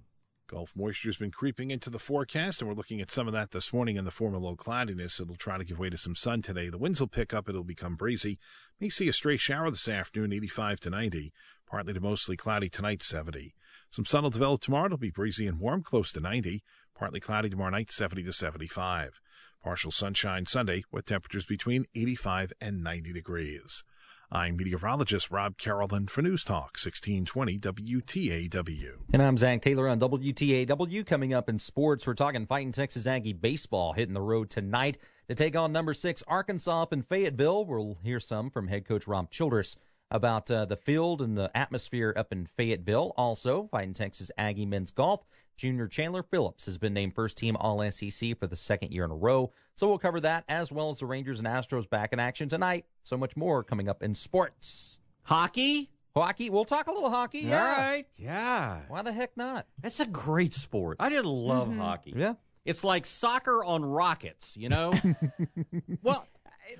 Gulf moisture has been creeping into the forecast, and we're looking at some of that this morning in the form of low cloudiness. It'll try to give way to some sun today. The winds will pick up. It'll become breezy. May see a stray shower this afternoon, 85 to 90. Partly to mostly cloudy tonight, 70. Some sun will develop tomorrow. It'll be breezy and warm, close to 90. Partly cloudy tomorrow night, 70 to 75. Partial sunshine Sunday with temperatures between 85 and 90 degrees. I'm meteorologist Rob Carrollton for News Talk 1620 WTAW. And I'm Zach Taylor on WTAW. Coming up in sports, we're talking fighting Texas Aggie baseball hitting the road tonight to take on number six Arkansas up in Fayetteville. We'll hear some from head coach Rob Childress about uh, the field and the atmosphere up in Fayetteville. Also, fighting Texas Aggie men's golf. Junior Chandler Phillips has been named first team All SEC for the second year in a row. So we'll cover that as well as the Rangers and Astros back in action tonight. So much more coming up in sports. Hockey? Hockey. We'll talk a little hockey. Yeah. All right. Yeah. Why the heck not? It's a great sport. I did love Mhm. hockey. Yeah. It's like soccer on rockets, you know? well,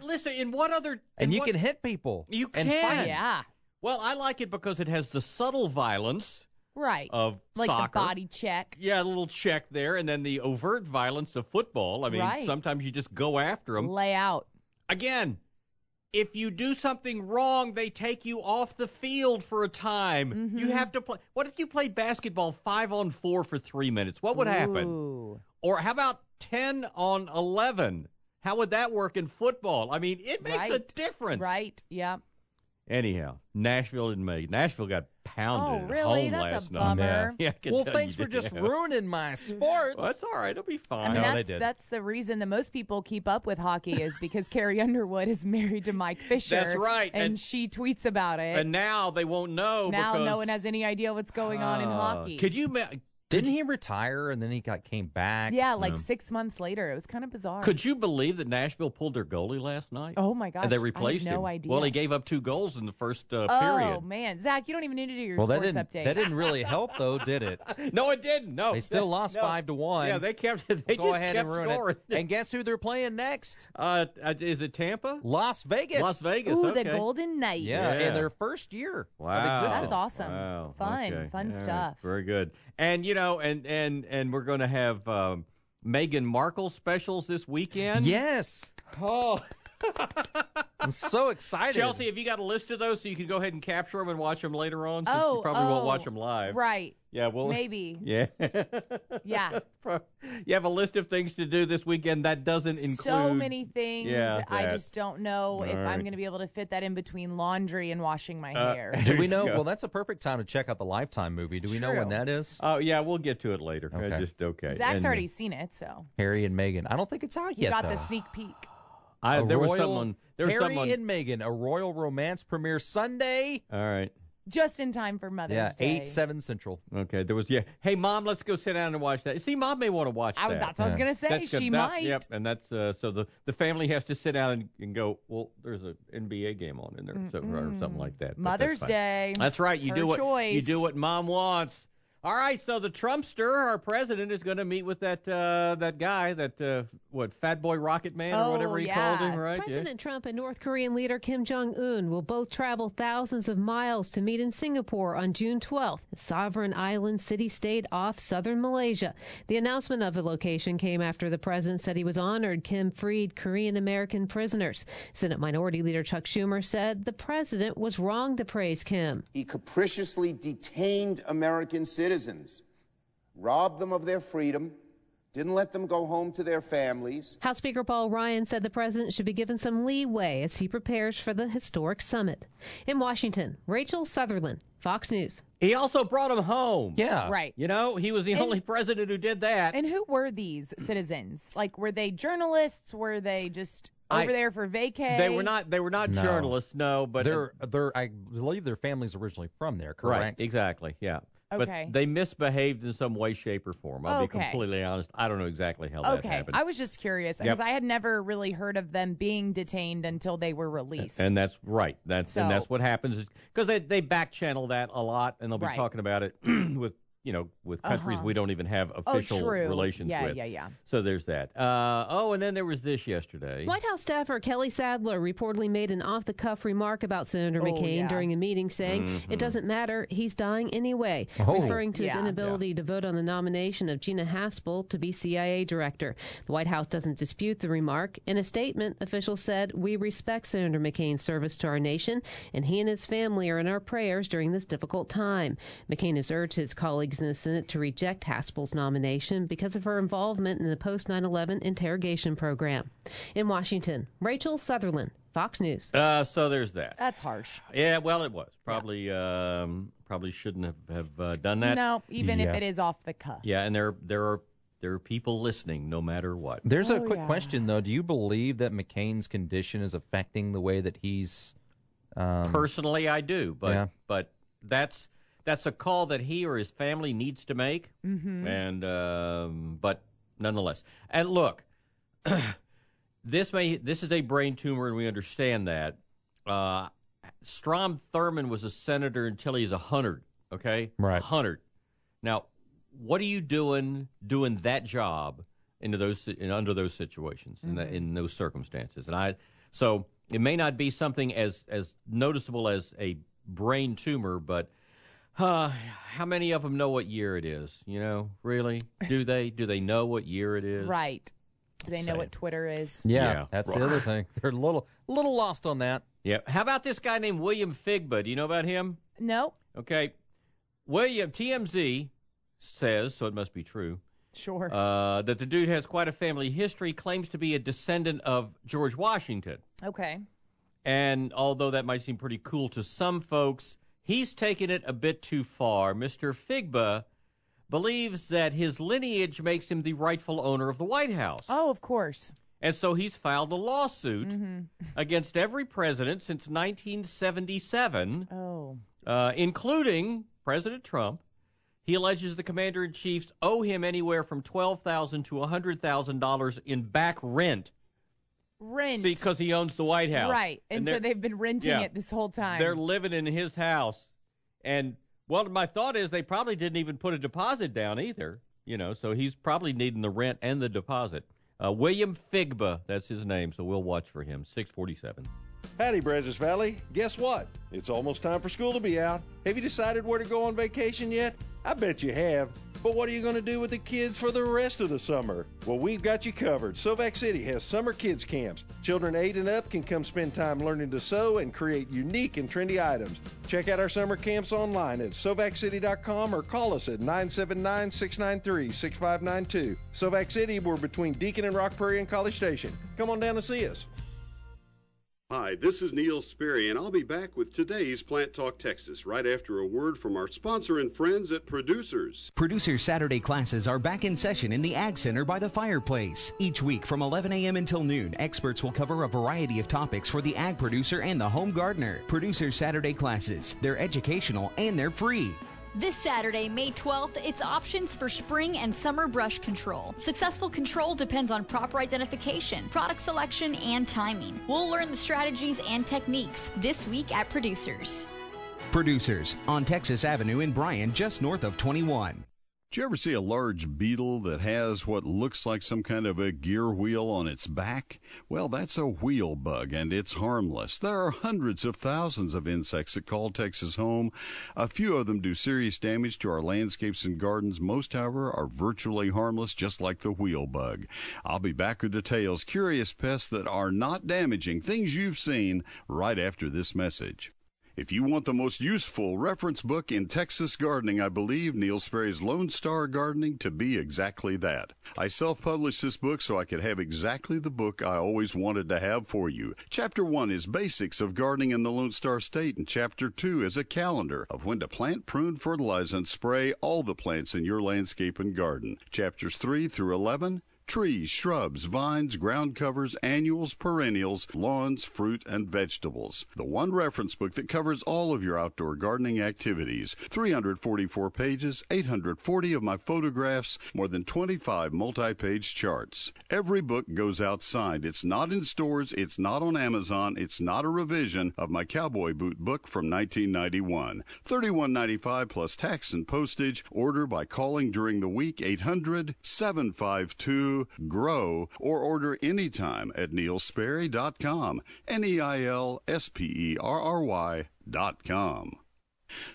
listen, in what other. And you what- can hit people. You and can. fight. Yeah. Well, I like it because it has the subtle violence Right. of like soccer. the body check. Yeah, a little check there, and then the overt violence of football. I mean, Right. sometimes you just go after them. Lay out. Again, if you do something wrong, they take you off the field for a time. Mm-hmm. You have to play. What if you played basketball five on four for three minutes? What would happen? Or how about 10 on 11? How would that work in football? I mean, it makes a difference. Right. Yeah. Anyhow, Nashville didn't make it. Nashville got pounded Oh, at really? home That's a last night. bummer. Yeah, I Well, thanks for did. just ruining my sports. Well, that's all right. It'll be fine. I mean, No, they that's, did. that's the reason that most people keep up with hockey is because Carrie Underwood is married to Mike Fisher. That's right, And, and- she tweets about it. and now they won't know now because no one has any idea what's going on in Uh, hockey. Could you? ma- Didn't he retire and then he got came back? yeah, like No. six months later. It was kind of bizarre. Could you believe that Nashville pulled their goalie last night? Oh, my gosh. And they I had replaced no him. idea. Well, he gave up two goals in the first uh, oh, period. man. Zach, you don't even need to do your Well, that sports didn't update. that didn't really help though, did it? No, it didn't. No, They still lost No. five to one. Yeah, they kept. They Go just ahead kept and ruin scoring. it. And guess who they're playing next? Uh, uh, is it Tampa? Las Vegas. Las Vegas. Ooh, okay. the Golden Knights. Yeah, Yeah. in their first year Wow, of existence. That's awesome. Wow. Fun, Okay. fun All right. stuff. Very good. And you know, and and and we're going to have um, Meghan Markle specials this weekend. Yes. Oh, I'm so excited. Chelsea, have you got a list of those so you can go ahead and capture them and watch them later on? Since Oh, you probably won't oh, watch them live. Right. Yeah. Well. Maybe. Yeah. Yeah. you have a list of things to do this weekend that doesn't include So many things. Yeah, I that. just don't know if All I'm going to be able to fit that in between laundry and washing my Uh, hair. Do we know? Well, that's a perfect time to check out the Lifetime movie. Do we know when that is? Oh yeah, we'll get to it later. I Okay. just okay. Zach's And, already seen it, so Harry and Megan. I don't think it's out he yet. got though. the sneak peek. I, A there was someone. There was Harry someone. and Meghan, a royal romance premiere Sunday. all right. Just in time for Mother's yeah, Day. eight seven central. Okay, there was yeah. Hey, mom, let's go sit down and watch that. See, mom may want to watch I, that. that's what I was going to say. That's good. She That- might. Yep, and that's uh, so the the family has to sit down and, and go. Well, there's an NBA game on in there, so, or something like that. but that's Mother's. Day. That's right. You Her do what you do what mom wants. All right, so the Trumpster, our president, is going to meet with that uh, that guy, that uh, what Fat Boy Rocket Man or Oh, whatever he yeah. called him, right? Yeah. President Trump and North Korean leader Kim Jong un will both travel thousands of miles to meet in Singapore on June 12th, a sovereign island city state off southern Malaysia. The announcement of the location came after the president said he was honored Kim freed Korean American prisoners. Senate Minority Leader Chuck Schumer said the president was wrong to praise Kim. He capriciously detained American citizens, robbed them of their freedom, didn't let them go home to their families. House Speaker Paul Ryan said the president should be given some leeway as he prepares for the historic summit. In Washington, Rachel Sutherland, Fox News. He also brought him home. Yeah. Right. You know, he was the And- only president who did that. And who were these citizens? Like, were they journalists? Were they just I- over there for vacay? They were not. They were not No. journalists. No, but they're they're I believe their family's originally from there, correct? Right, exactly. Yeah. Okay. But they misbehaved in some way, shape, or form. I'll Okay. be completely honest. I don't know exactly how that Okay, happened. I was just curious because Yep. I had never really heard of them being detained until they were released. and that's right. That's and that's what happens because they they back channel that a lot, and they'll be Right. talking about it with you know with countries Uh-huh. we don't even have Oh, official true. relations Yeah, with. yeah, yeah. yeah. So there's that. Uh, oh, and then there was this yesterday. White House staffer Kelly Sadler reportedly made an off the cuff remark about Senator Oh, McCain yeah. during a meeting saying, Mhm. It doesn't matter, he's dying anyway, Oh. referring to his Yeah. inability to vote on the nomination of Gina Haspel to be CIA director. The White House doesn't dispute the remark. In a statement, officials said, We respect Senator McCain's service to our nation, and he and his family are in our prayers during this difficult time. McCain has urged his colleagues in the Senate to reject Haspel's nomination because of her involvement in the post 9 11 interrogation program. In Washington, Rachel Sutherland, Fox News. Uh, so there's that. That's harsh. Yeah, well, it was probably um, probably shouldn't have have uh, done that. No, even if it is off the cuff. Yeah, and there there are there are people listening no matter what. There's a Oh, quick yeah. question though. Do you believe that McCain's condition is affecting the way that he's um, Personally, I do, but Yeah. but that's that's a call that he or his family needs to make, Mhm. and um, but nonetheless, and look, this may this is a brain tumor, and we understand that. Uh, Strom Thurmond was a senator until he's a hundred. Okay, Right. hundred. Now, what are you doing doing that job into those in, under those situations in, that, in those circumstances? And I so it may not be something as as noticeable as a brain tumor, but uh, how many of them know what year it is? You know, really? Do they? Do they know what year it is? Right. Do they know Saying. what Twitter is? Yeah, Yeah. that's the other thing. They're a little little lost on that. Yeah. How about this guy named William Figba? Do you know about him? No. Okay. William TMZ says, so it must be true. Sure. Uh, that the dude has quite a family history, claims to be a descendant of George Washington. Okay. And although that might seem pretty cool to some folks, he's taken it a bit too far. Mr. Figba believes that his lineage makes him the rightful owner of the White House. Oh, of course. And so he's filed a lawsuit Mm-hmm. against every president since 1977, Oh. uh, including President Trump. He alleges the commander in chiefs owe him anywhere from 12,000 to $100,000 in back rent Rent. because he owns the White House. Right. And, so they're- they've been renting yeah. it this whole time. They're living in his house. And, well, my thought is they probably didn't even put a deposit down either, you know, so he's probably needing the rent and the deposit. Uh, William Figba, that's his name, so we'll watch for him. 647. Howdy, Brazos Valley. Guess what? It's almost time for school to be out. Have you decided where to go on vacation yet? I bet you have. But what are you going to do with the kids for the rest of the summer? Well, we've got you covered. Sovac City has summer kids camps. Children 8 and up can come spend time learning to sew and create unique and trendy items. Check out our summer camps online at sovaccity.com or call us at 979 693 6592. Sovac City, we're between Deacon and Rock Prairie and College Station. Come on down and see us. Hi, this is Neil Sperry, and I'll be back with today's Plant Talk Texas right after a word from our sponsor and friends at Producers. Producer Saturday classes are back in session in the Ag Center by the fireplace. Each week from 11 a.m. until noon, experts will cover a variety of topics for the ag producer and the home gardener. Producer Saturday classes, they're educational and they're free. This Saturday, May 12th, it's options for spring and summer brush control. Successful control depends on proper identification, product selection, and timing. We'll learn the strategies and techniques this week at Producers. Producers on Texas Avenue in Bryan, just north of 21. Did you ever see a large beetle that has what looks like some kind of a gear wheel on its back? Well, that's a wheel bug, and it's harmless. There are hundreds of thousands of insects that call Texas home. A few of them do serious damage to our landscapes and gardens. Most, however, are virtually harmless, just like the wheel bug. I'll be back with details, curious pests that are not damaging, things you've seen, right after this message. If you want the most useful reference book in Texas gardening, I believe Neil Sperry's Lone Star Gardening to be exactly that. I self published this book so I could have exactly the book I always wanted to have for you. Chapter 1 is Basics of Gardening in the Lone Star State, and Chapter 2 is a calendar of when to plant, prune, fertilize, and spray all the plants in your landscape and garden. Chapters 3 through 11 trees, shrubs, vines, ground covers, annuals, perennials, lawns, fruit, and vegetables. The one reference book that covers all of your outdoor gardening activities. 344 pages, 840 of my photographs, more than 25 multi page charts. Every book goes outside. It's not in stores, it's not on Amazon, it's not a revision of my cowboy boot book from 1991. 31.95 plus tax and postage. Order by calling during the week 800 752 GROW or order anytime at neilsperry.com. N E I L S P E R R Y.com.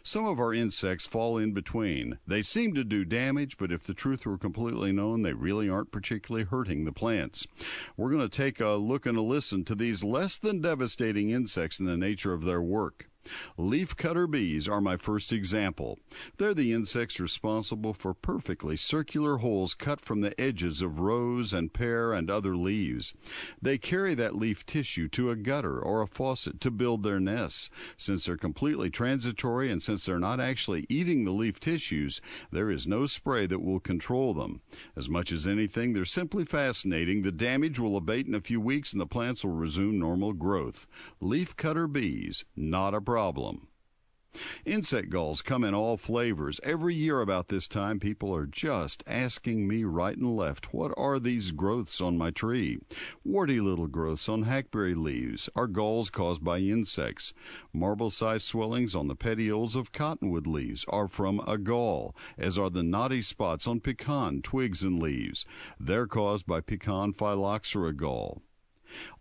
Some of our insects fall in between. They seem to do damage, but if the truth were completely known, they really aren't particularly hurting the plants. We're going to take a look and a listen to these less than devastating insects and the nature of their work. Leafcutter bees are my first example. They're the insects responsible for perfectly circular holes cut from the edges of rose and pear and other leaves. They carry that leaf tissue to a gutter or a faucet to build their nests. Since they're completely transitory and since they're not actually eating the leaf tissues, there is no spray that will control them. As much as anything, they're simply fascinating. The damage will abate in a few weeks and the plants will resume normal growth. Leafcutter bees, not a problem. Insect galls come in all flavors. Every year about this time, people are just asking me right and left, what are these growths on my tree? Warty little growths on hackberry leaves are galls caused by insects. Marble sized swellings on the petioles of cottonwood leaves are from a gall, as are the knotty spots on pecan twigs and leaves. They're caused by pecan phylloxera gall.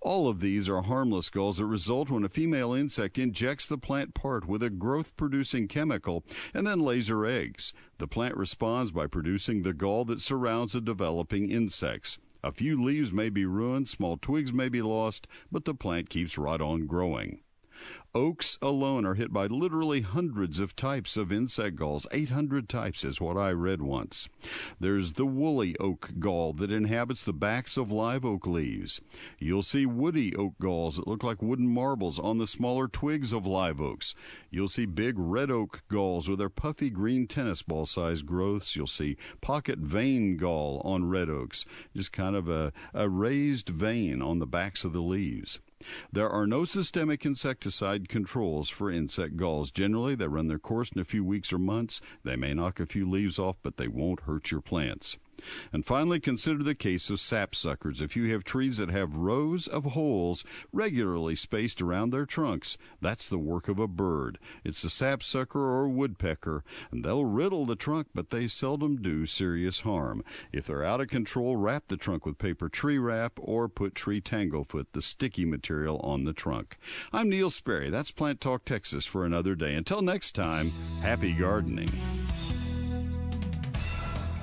All of these are harmless galls that result when a female insect injects the plant part with a growth producing chemical and then lays her eggs. The plant responds by producing the gall that surrounds the developing insects. A few leaves may be ruined, small twigs may be lost, but the plant keeps right on growing. Oaks alone are hit by literally hundreds of types of insect galls. 800 types is what I read once. There's the woolly oak gall that inhabits the backs of live oak leaves. You'll see woody oak galls that look like wooden marbles on the smaller twigs of live oaks. You'll see big red oak galls with their puffy green tennis ball sized growths. You'll see pocket vein gall on red oaks, just kind of a, a raised vein on the backs of the leaves. There are no systemic insecticide controls for insect galls. Generally, they run their course in a few weeks or months. They may knock a few leaves off, but they won't hurt your plants. And finally, consider the case of sapsuckers. If you have trees that have rows of holes regularly spaced around their trunks, that's the work of a bird. It's a sapsucker or woodpecker, and they'll riddle the trunk, but they seldom do serious harm. If they're out of control, wrap the trunk with paper tree wrap or put tree tanglefoot, the sticky material, on the trunk. I'm Neil Sperry. That's Plant Talk Texas for another day. Until next time, happy gardening.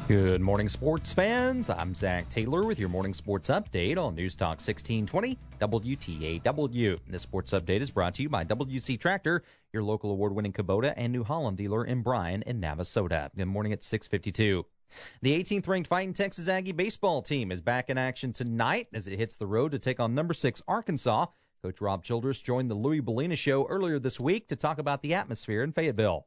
Good morning, sports fans. I'm Zach Taylor with your morning sports update on News Talk 1620 WTAW. This sports update is brought to you by WC Tractor, your local award-winning Kubota and New Holland dealer in Bryan and Navasota. Good morning at 652. The 18th ranked Fighting Texas Aggie baseball team is back in action tonight as it hits the road to take on number six Arkansas. Coach Rob Childress joined the Louis Bellina show earlier this week to talk about the atmosphere in Fayetteville.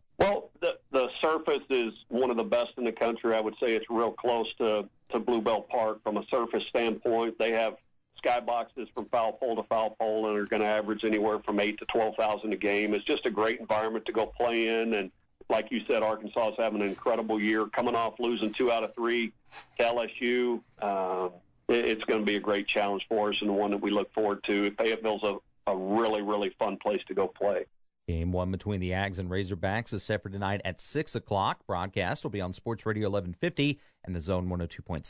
Surface is one of the best in the country. I would say it's real close to, to Blue Bell Park from a surface standpoint. They have skyboxes from foul pole to foul pole and are going to average anywhere from eight to 12,000 a game. It's just a great environment to go play in. And like you said, Arkansas is having an incredible year, coming off losing two out of three to LSU. Um, it, it's going to be a great challenge for us and one that we look forward to. Fayetteville's a, a really, really fun place to go play. Game one between the Ags and Razorbacks is set for tonight at 6 o'clock. Broadcast will be on Sports Radio 1150 and the Zone 102.7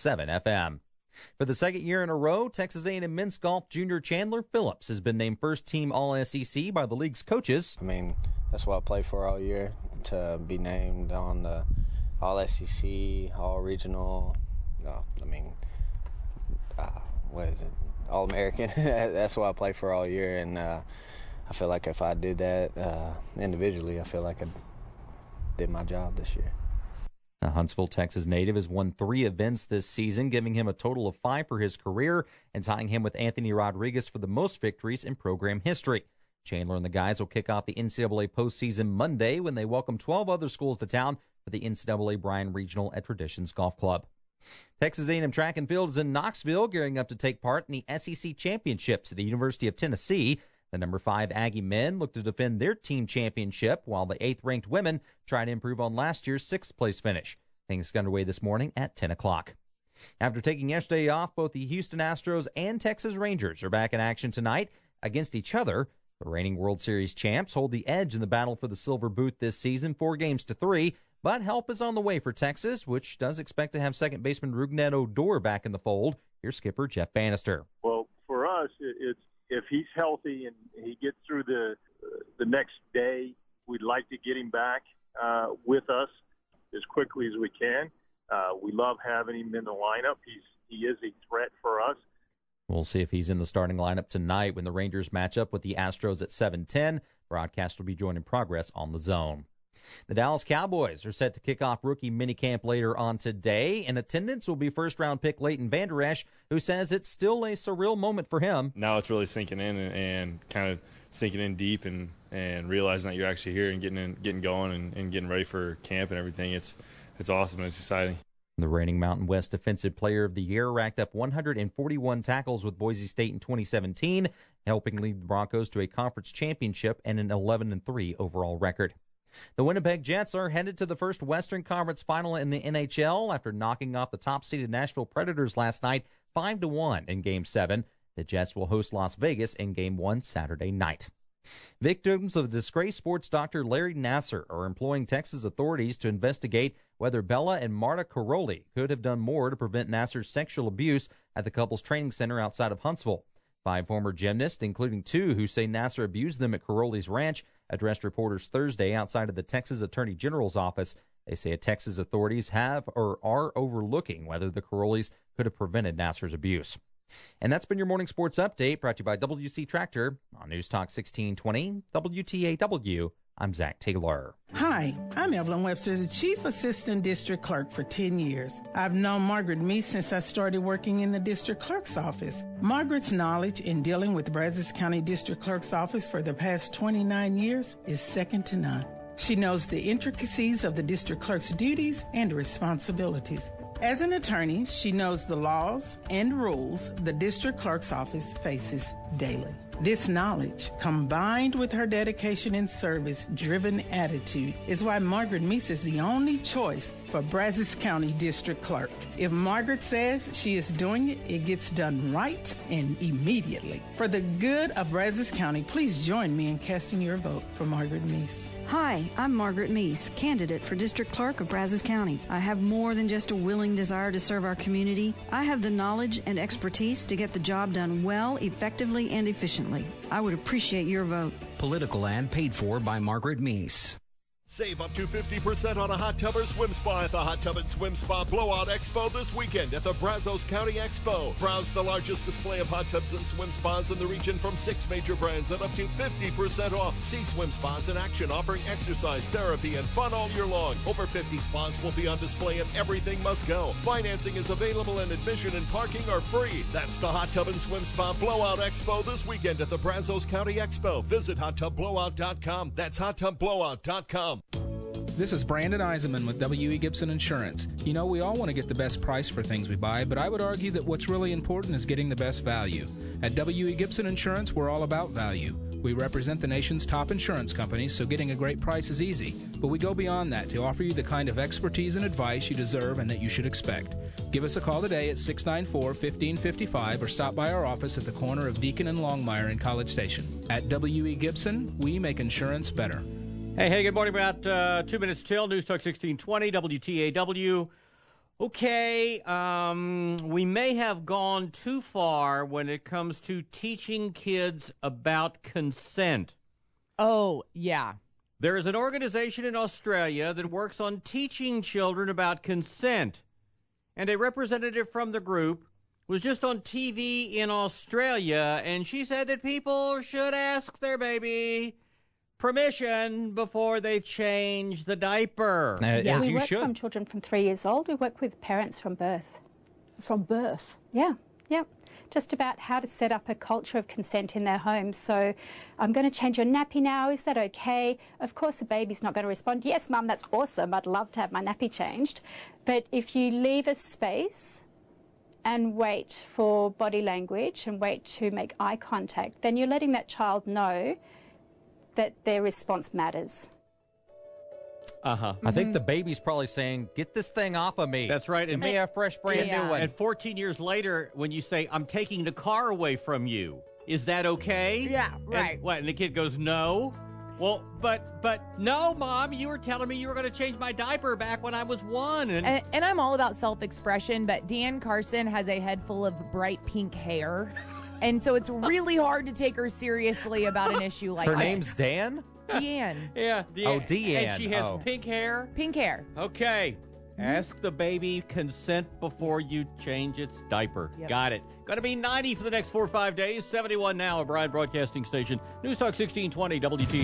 FM. For the second year in a row, Texas A&M men's golf junior Chandler Phillips has been named first team All-SEC by the league's coaches. I mean, that's what I played for all year to be named on the All-SEC, All-Regional. No, I mean, uh, what is it? All-American. that's what I played for all year, and uh, I feel like if I did that uh, individually, I feel like I did my job this year. The Huntsville, Texas native has won three events this season, giving him a total of five for his career and tying him with Anthony Rodriguez for the most victories in program history. Chandler and the guys will kick off the NCAA postseason Monday when they welcome 12 other schools to town for the NCAA Bryan Regional at Traditions Golf Club. Texas A&M Track and Field is in Knoxville, gearing up to take part in the SEC Championships at the University of Tennessee. The number five Aggie men look to defend their team championship, while the eighth ranked women try to improve on last year's sixth place finish. Things get underway this morning at 10 o'clock. After taking yesterday off, both the Houston Astros and Texas Rangers are back in action tonight against each other. The reigning World Series champs hold the edge in the battle for the silver boot this season, four games to three. But help is on the way for Texas, which does expect to have second baseman Rougned Odor back in the fold. Here's skipper Jeff Banister. Well, for us, it's if he's healthy and he gets through the the next day, we'd like to get him back uh, with us as quickly as we can. Uh, we love having him in the lineup. He's he is a threat for us. We'll see if he's in the starting lineup tonight when the Rangers match up with the Astros at 7:10. Broadcast will be joining progress on the zone. The Dallas Cowboys are set to kick off rookie minicamp later on today. In attendance will be first round pick Leighton Vander Esch, who says it's still a surreal moment for him. Now it's really sinking in and, and kind of sinking in deep and, and realizing that you're actually here and getting in, getting going and, and getting ready for camp and everything. It's it's awesome and it's exciting. The reigning Mountain West Defensive Player of the Year racked up 141 tackles with Boise State in 2017, helping lead the Broncos to a conference championship and an 11 3 overall record. The Winnipeg Jets are headed to the first Western Conference final in the NHL after knocking off the top-seeded Nashville Predators last night 5 to 1 in game 7. The Jets will host Las Vegas in game 1 Saturday night. Victims of disgraced sports doctor Larry Nassar are employing Texas authorities to investigate whether Bela and Marta Karolyi could have done more to prevent Nassar's sexual abuse at the couple's training center outside of Huntsville. Five former gymnasts, including two who say Nassar abused them at Karolyi's ranch, addressed reporters Thursday outside of the Texas Attorney General's office. They say Texas authorities have or are overlooking whether the Karolyis could have prevented Nassar's abuse. And that's been your morning sports update brought to you by WC Tractor on News Talk 1620 WTAW. I'm Zach Taylor. Hi, I'm Evelyn Webster, the Chief Assistant District Clerk for 10 years. I've known Margaret Meese since I started working in the District Clerk's office. Margaret's knowledge in dealing with Brazos County District Clerk's office for the past 29 years is second to none. She knows the intricacies of the District Clerk's duties and responsibilities. As an attorney, she knows the laws and rules the District Clerk's office faces daily. This knowledge, combined with her dedication and service driven attitude, is why Margaret Meese is the only choice for Brazos County District Clerk. If Margaret says she is doing it, it gets done right and immediately. For the good of Brazos County, please join me in casting your vote for Margaret Meese. Hi, I'm Margaret Meese, candidate for District Clerk of Brazos County. I have more than just a willing desire to serve our community. I have the knowledge and expertise to get the job done well, effectively, and efficiently. I would appreciate your vote. Political ad paid for by Margaret Meese. Save up to 50% on a hot tub or swim spa at the Hot Tub and Swim Spa Blowout Expo this weekend at the Brazos County Expo. Browse the largest display of hot tubs and swim spas in the region from six major brands at up to 50% off. See swim spas in action offering exercise, therapy, and fun all year long. Over 50 spas will be on display and everything must go. Financing is available and admission and parking are free. That's the Hot Tub and Swim Spa Blowout Expo this weekend at the Brazos County Expo. Visit hottubBlowout.com. That's This is Brandon Eisenman with W.E. Gibson Insurance. You know, we all want to get the best price for things we buy, but I would argue that what's really important is getting the best value. At W.E. Gibson Insurance, we're all about value. We represent the nation's top insurance companies, so getting a great price is easy. But we go beyond that to offer you the kind of expertise and advice you deserve and that you should expect. Give us a call today at 694 1555 or stop by our office at the corner of Deacon and Longmire in College Station. At W.E. Gibson, we make insurance better. Hey, hey, good morning. About uh, two minutes till. News Talk 1620, WTAW. Okay, um, we may have gone too far when it comes to teaching kids about consent. Oh, yeah. There is an organization in Australia that works on teaching children about consent. And a representative from the group was just on TV in Australia, and she said that people should ask their baby permission before they change the diaper. yeah. we work from children from three years old. We work with parents from birth. From birth? Yeah, yeah. Just about how to set up a culture of consent in their homes. So, I'm going to change your nappy now. Is that okay? Of course, the baby's not going to respond, Yes, mum, that's awesome. I'd love to have my nappy changed. But if you leave a space and wait for body language and wait to make eye contact, then you're letting that child know that their response matters. Uh huh. I think the baby's probably saying, "Get this thing off of me." That's right. Give me a fresh, brand Yeah. new one. And 14 years later, when you say, I'm taking the car away from you, is that okay? Yeah, And right. what? And the kid goes, No. Well, but, but, no, mom, you were telling me you were going to change my diaper back when I was one. And, And, and I'm all about self expression, but Dan Carson has a head full of bright pink hair. And so it's really hard to take her seriously about an issue like Her this. name's Dan. Deanne. yeah. Oh, Deanne. And she has Oh. pink hair. Pink hair. Okay. Mm-hmm. Ask the baby consent before you change its diaper. Yep. Got it. Going to be 90 for the next four or five days. 71 now, a Bryan Broadcasting Station. News Talk 1620 WTA.